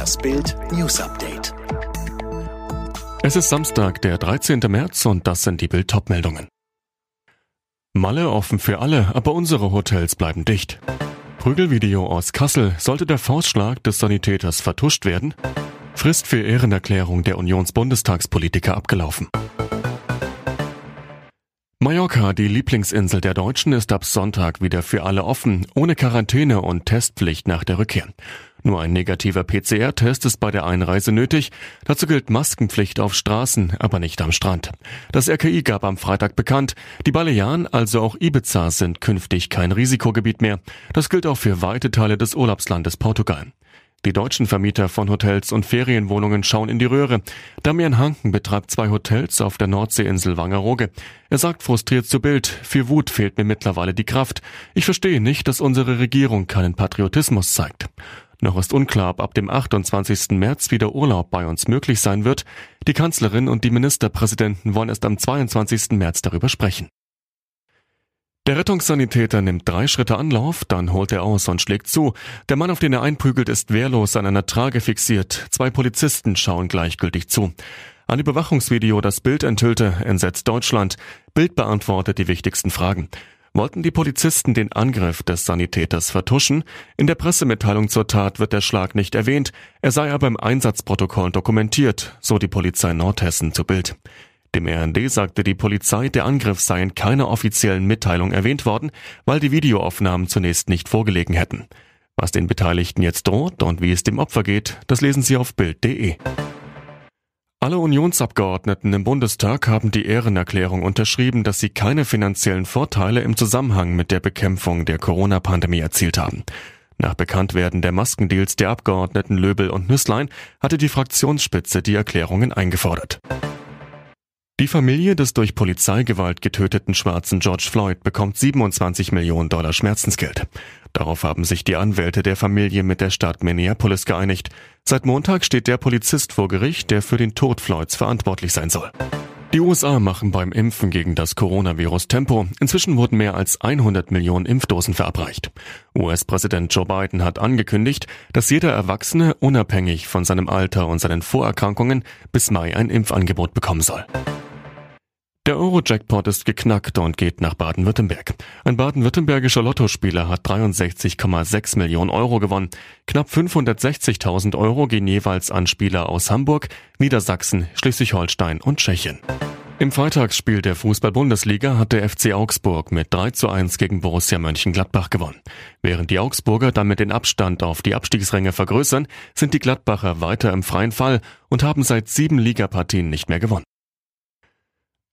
Das Bild News Update. Es ist Samstag, der 13. März und das sind die Bild meldungen Malle offen für alle, aber unsere Hotels bleiben dicht. Prügelvideo aus Kassel. Sollte der Faustschlag des Sanitäters vertuscht werden? Frist für Ehrenerklärung der Unionsbundestagspolitiker abgelaufen. Mallorca, die Lieblingsinsel der Deutschen, ist ab Sonntag wieder für alle offen, ohne Quarantäne und Testpflicht nach der Rückkehr. Nur ein negativer PCR-Test ist bei der Einreise nötig. Dazu gilt Maskenpflicht auf Straßen, aber nicht am Strand. Das RKI gab am Freitag bekannt, die Balearen, also auch Ibiza, sind künftig kein Risikogebiet mehr. Das gilt auch für weite Teile des Urlaubslandes Portugal. Die deutschen Vermieter von Hotels und Ferienwohnungen schauen in die Röhre. Damian Hanken betreibt zwei Hotels auf der Nordseeinsel Wangerooge. Er sagt frustriert zu Bild, für Wut fehlt mir mittlerweile die Kraft. Ich verstehe nicht, dass unsere Regierung keinen Patriotismus zeigt. Noch ist unklar, ob ab dem 28. März wieder Urlaub bei uns möglich sein wird. Die Kanzlerin und die Ministerpräsidenten wollen erst am 22. März darüber sprechen. Der Rettungssanitäter nimmt drei Schritte Anlauf, dann holt er aus und schlägt zu. Der Mann, auf den er einprügelt, ist wehrlos an einer Trage fixiert. Zwei Polizisten schauen gleichgültig zu. Ein Überwachungsvideo, das Bild enthüllte, entsetzt Deutschland. Bild beantwortet die wichtigsten Fragen. Wollten die Polizisten den Angriff des Sanitäters vertuschen? In der Pressemitteilung zur Tat wird der Schlag nicht erwähnt. Er sei aber im Einsatzprotokoll dokumentiert, so die Polizei Nordhessen zu Bild. Dem RND sagte die Polizei, der Angriff sei in keiner offiziellen Mitteilung erwähnt worden, weil die Videoaufnahmen zunächst nicht vorgelegen hätten. Was den Beteiligten jetzt droht und wie es dem Opfer geht, das lesen Sie auf Bild.de. Alle Unionsabgeordneten im Bundestag haben die Ehrenerklärung unterschrieben, dass sie keine finanziellen Vorteile im Zusammenhang mit der Bekämpfung der Corona-Pandemie erzielt haben. Nach Bekanntwerden der Maskendeals der Abgeordneten Löbel und Nüsslein hatte die Fraktionsspitze die Erklärungen eingefordert. Die Familie des durch Polizeigewalt getöteten schwarzen George Floyd bekommt 27 Millionen Dollar Schmerzensgeld. Darauf haben sich die Anwälte der Familie mit der Stadt Minneapolis geeinigt. Seit Montag steht der Polizist vor Gericht, der für den Tod Floyds verantwortlich sein soll. Die USA machen beim Impfen gegen das Coronavirus Tempo. Inzwischen wurden mehr als 100 Millionen Impfdosen verabreicht. US-Präsident Joe Biden hat angekündigt, dass jeder Erwachsene unabhängig von seinem Alter und seinen Vorerkrankungen bis Mai ein Impfangebot bekommen soll. Der Euro-Jackpot ist geknackt und geht nach Baden-Württemberg. Ein baden-württembergischer Lottospieler hat 63,6 Millionen Euro gewonnen. Knapp 560.000 Euro gehen jeweils an Spieler aus Hamburg, Niedersachsen, Schleswig-Holstein und Tschechien. Im Freitagsspiel der Fußball-Bundesliga hat der FC Augsburg mit 3 zu 1 gegen Borussia Mönchengladbach gewonnen. Während die Augsburger damit den Abstand auf die Abstiegsränge vergrößern, sind die Gladbacher weiter im freien Fall und haben seit sieben Ligapartien nicht mehr gewonnen.